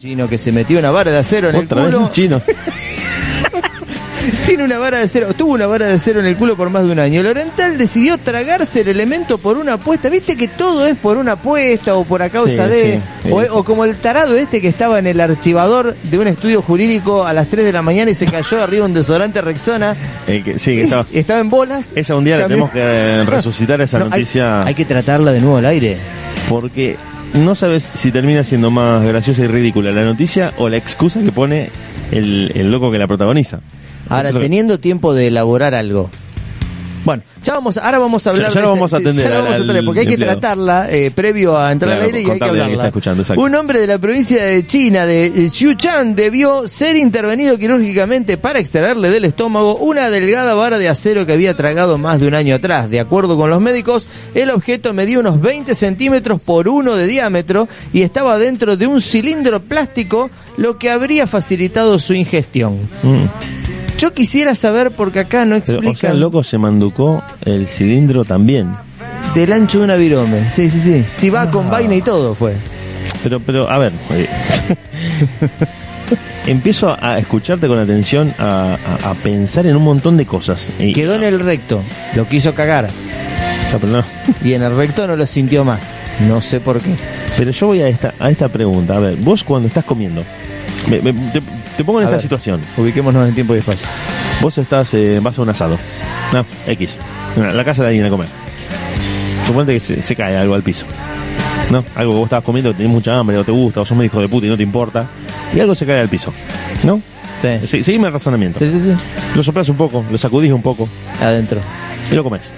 Chino que se metió una vara de acero en Otra el vez culo. los chinos. Tiene una vara de acero, tuvo una vara de acero en el culo por más de un año. El Oriental decidió tragarse el elemento por una apuesta. Viste que todo es por una apuesta o por a causa Sí, de. sí, o, sí. o como el tarado este que estaba en el archivador de un estudio jurídico a las 3 de la mañana y se cayó arriba un desodorante Rexona. Eh, que- sí, que Es- estaba. estaba en bolas. Esa un día la tenemos que eh, resucitar esa No, hay- noticia hay que tratarla de nuevo al aire. porque no sabes si termina siendo más graciosa y ridícula la noticia o la excusa que pone el, el loco que la protagoniza. Ahora, Eso teniendo tiempo de elaborar algo. Bueno, ya vamos, ahora vamos a hablar Ya- ya lo vamos a atender ya lo vamos a atender, porque hay que empleado. tratarla eh, previo a entrar Claro, al aire y hay que hablarla. Un hombre de la provincia de China, de eh, Xiuchan, debió ser intervenido quirúrgicamente para extraerle del estómago una delgada vara de acero que había tragado más de un año atrás. De acuerdo con los médicos, el objeto medía unos 20 centímetros por uno de diámetro y estaba dentro de un cilindro plástico, lo que habría facilitado su ingestión. Mm. Yo quisiera saber, porque acá no Pero, explican o sea, el loco se manducó el cilindro también. del ancho de una virome. Sí, sí, sí. Si va Ah. con vaina y todo, fue. Pero, pero, a ver. eh, Empiezo a escucharte con atención, a, a- a pensar en un montón de cosas. Y- Quedó en el recto, lo quiso cagar. Ah, pero, no. Y en el recto no lo sintió más. No sé por qué. Pero yo voy a esta, a esta pregunta. A ver, vos cuando estás comiendo, me- me- te, te pongo en A esta ver. situación. Ubiquémonos en tiempo y espacio. Vos estás, eh, vas a un asado. No, X. En la casa de alguien a comer. Suponete que se, se cae algo al piso. ¿No? Algo que vos estabas comiendo, tenés mucha hambre, o te gusta, o sos hijo de puta y no te importa. Y algo se cae al piso. ¿No? Sí. Se- seguime el razonamiento. Sí, sí, sí. Lo soplás un poco, lo sacudís un poco Adentro. y lo comes.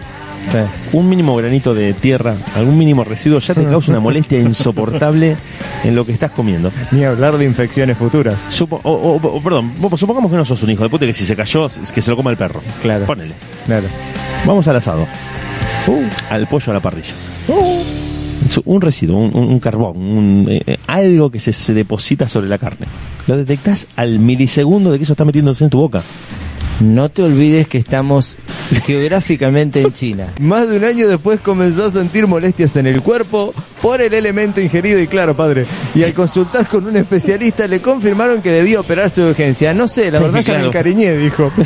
Sí. Un mínimo granito de tierra, algún mínimo residuo ya te causa una molestia insoportable en lo que estás comiendo. Ni hablar de infecciones futuras. Supo- o, o- o- perdón, supongamos que no sos un hijo de puta que si se cayó, que se lo coma el perro. Claro. Ponele. Claro. Vamos al asado. al pollo a la parrilla. Su- Un residuo, un, un- un carbón, un, eh, eh, algo que se, se deposita sobre la carne. Lo detectás al milisegundo de que eso está metiéndose en tu boca. No te olvides que estamos geográficamente en China. Más de un año después comenzó a sentir molestias en el cuerpo por el elemento ingerido y claro, padre. Y al consultar con un especialista le confirmaron que debía operarse de urgencia. No sé, la verdad ya me claro. encariñé, dijo.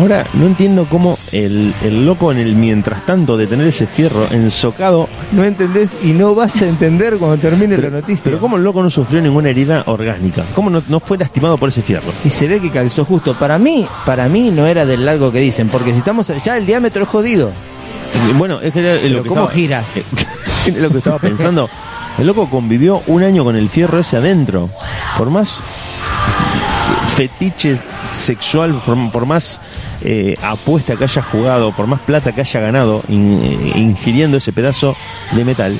Ahora, no entiendo cómo el, el loco en el mientras tanto de tener ese fierro ensocado, No entendés y no vas a entender cuando termine la noticia. pero cómo el loco no sufrió ninguna herida orgánica, cómo no, no fue lastimado por ese fierro. Y se ve que calzó justo. Para mí, para mí no era del largo que dicen, porque si estamos ya el diámetro es jodido. Bueno, es que era Pero lo que ¿cómo estaba- gira? es lo que estaba pensando. El loco convivió un año con el fierro ese adentro. Por más fetiche sexual, por, por más eh, apuesta que haya jugado, por más plata que haya ganado in- eh, ingiriendo ese pedazo de metal,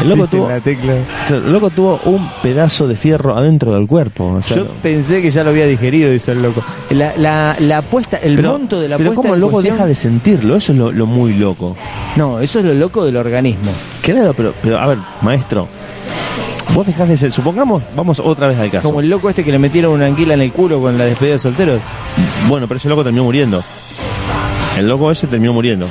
el loco, tuvo, el loco tuvo un pedazo de fierro adentro del cuerpo. o sea, Yo pensé que ya lo había digerido, dice el loco. La, la, la apuesta, el pero, monto de la pero apuesta. cómo el loco cuestión- deja de sentirlo, eso es lo, lo muy loco. No, eso es lo loco del organismo. Claro, pero, pero a ver, maestro, vos dejás de ser, supongamos, vamos otra vez al caso. Como el loco este que le metieron una anguila en el culo con la despedida de solteros. Bueno, pero ese loco terminó muriendo. El loco ese terminó muriendo.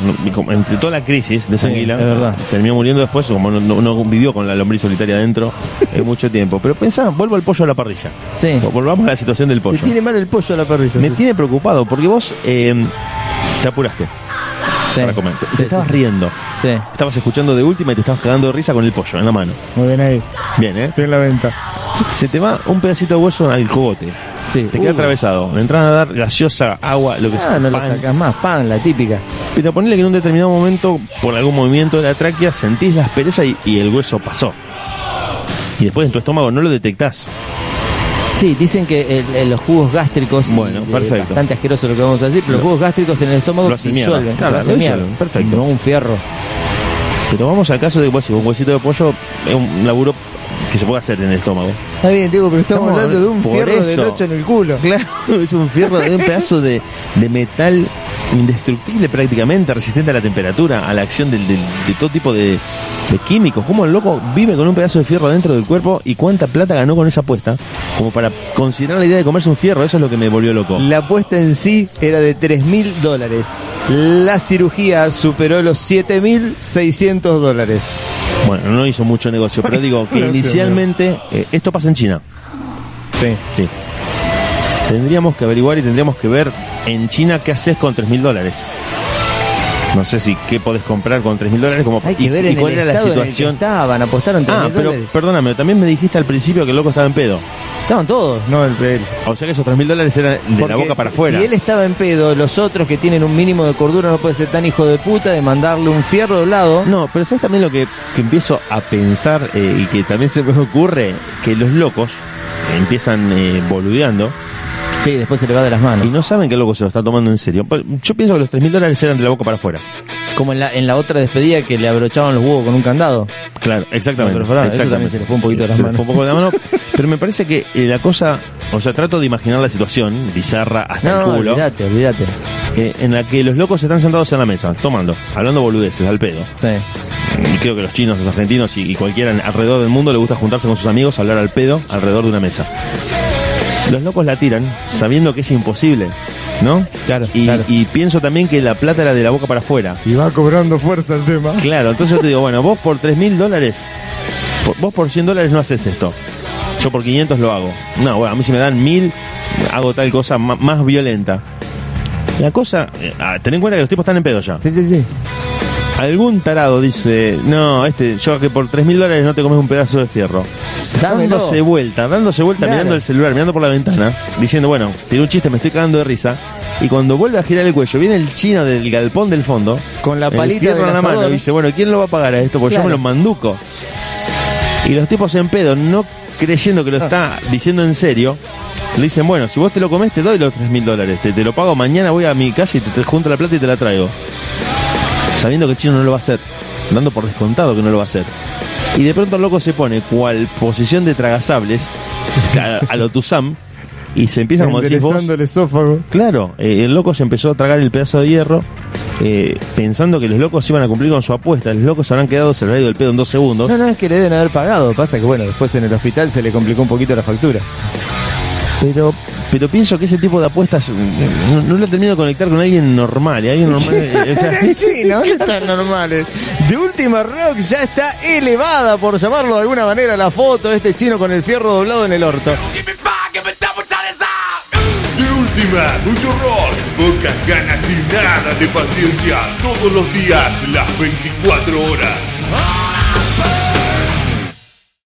Entre toda la crisis de esa Sí, anguila, es verdad. terminó muriendo después, como no, no- no vivió con la lombriz solitaria adentro en mucho tiempo. Pero pensá, vuelvo al pollo a la parrilla. Sí. Volvamos a la situación del pollo. tiene mal el pollo a la parrilla. Me sí. tiene preocupado porque vos eh, te apuraste Sí. para comer. Te, Sí, te estabas sí, sí. riendo. Sí. Estabas escuchando de última y te estabas cagando de risa con el pollo en la mano. Muy bien ahí. Bien, ¿eh? Bien la venta. Se te va un pedacito de hueso al cogote. Sí. Te queda Uh. atravesado. Le entran a dar gaseosa, agua, lo que sea. Ah, no lo pan. sacas más. Pan, la típica. Pero ponele que en un determinado momento, por algún movimiento de la tráquea, sentís la aspereza y, y el hueso pasó. Y después en tu estómago no lo detectás. Sí, dicen que el- el- los jugos gástricos. Bueno, eh, perfecto. Bastante asqueroso lo que vamos a decir, pero los Lo- jugos gástricos en el estómago lo hacen mierda. disuelven. Claro, lo lo hacen disuelven, mierda. perfecto. No un fierro. Pero vamos al caso de pues, un huesito de pollo es un laburo que se puede hacer en el estómago. Está bien, Diego, pero estamos, Estamos hablando de un fierro del eso. 8 en el culo. Claro, es un fierro de un pedazo de, de metal indestructible prácticamente, resistente a la temperatura, a la acción de todo tipo de, de químicos. ¿Cómo el loco vive con un pedazo de fierro dentro del cuerpo y cuánta plata ganó con esa apuesta? Como para considerar la idea de comerse un fierro, eso es lo que me volvió loco. La apuesta en sí era de 3 mil dólares. La cirugía superó los 7.600 dólares. Bueno, no hizo mucho negocio, pero digo que inicialmente eh, esto pasa en China. Sí. Sí. Tendríamos que averiguar y tendríamos que ver en China qué haces con 3 mil dólares. No sé si qué podés comprar con 3 mil dólares como Hay que y, ver y en cuál el era la estado en el que situación. estaban, apostaron 3 Ah, pero dólares. perdóname, también me dijiste al principio que el loco estaba en pedo. Estaban todos, no el, el- O sea que esos 3 mil dólares eran de la boca para afuera. Si él estaba en pedo, los otros que tienen un mínimo de cordura no puede ser tan hijo de puta de mandarle un fierro doblado. No, pero ¿sabes también lo que, que empiezo a pensar eh, y que también se me ocurre? Que los locos empiezan eh, boludeando Sí, después se le va de las manos. y no saben que el loco se lo está tomando en serio. Yo pienso que los 3 mil dólares eran de la boca para afuera. Como en la, en la otra despedida que le abrochaban los huevos con un candado. Claro, exactamente. No, pero eso exactamente. también se le fue un poquito de las Se le manos. fue un poco de la mano. pero me parece que eh, la cosa, o sea, trato de imaginar la situación, bizarra hasta No, el culo, olvídate, olvídate. eh, en la que los locos están sentados en la mesa, tomando, hablando boludeces al pedo. Sí. Y creo que los chinos, los argentinos y, y cualquiera alrededor del mundo le gusta juntarse con sus amigos, hablar al pedo alrededor de una mesa. Los locos la tiran sabiendo que es imposible, ¿no? Claro, Y, claro. y pienso también que la plata era de la boca para afuera. Y va cobrando fuerza el tema. Claro, entonces yo te digo, bueno, vos por 3 mil dólares, vos por 100 dólares no haces esto. Yo por 500 lo hago. No, bueno, a mí si me dan 1000, hago tal cosa más violenta. La cosa, eh, ah, ten en cuenta que los tipos están en pedo ya. Sí, sí, sí. Algún tarado dice, no, este, yo que por 3 mil dólares no te comes un pedazo de fierro. Dámelo. Dándose vuelta, dándose vuelta, Claro. mirando el celular, mirando por la ventana, diciendo, bueno, tiene un chiste, me estoy cagando de risa. Y cuando vuelve a girar el cuello, viene el chino del galpón del fondo, Con la palita en la mano, y dice, bueno, ¿quién lo va a pagar a esto? Porque yo me lo manduco. Y los tipos en pedo, no creyendo que lo está diciendo en serio, le dicen, bueno, si vos te lo comés, te doy los 3 mil dólares, te, te lo pago mañana, voy a mi casa y te, te junto la plata y te la traigo. Sabiendo que el chino no lo va a hacer, dando por descontado que no lo va a hacer. Y de pronto el loco se pone cual posición de tragasables a, a lo Tuzam y se empieza como decís vos, el esófago. Claro, eh, el loco se empezó a tragar el pedazo de hierro eh, pensando que los locos iban a cumplir con su apuesta. Los locos se habrán quedado se les ha ido el pedo en dos segundos. No, no, es que le deben haber pagado. Pasa que, bueno, después en el hospital se le complicó un poquito la factura. Pero pero pienso que ese tipo de apuestas mm, no, no lo termino de conectar con alguien normal. Y alguien normal eh, o sea, Sí, no, no están normales. De última rock ya está elevada, por llamarlo de alguna manera, la foto de este chino con el fierro doblado en el orto. De última, mucho rock, pocas ganas y nada de paciencia. Todos los días, las 24 horas.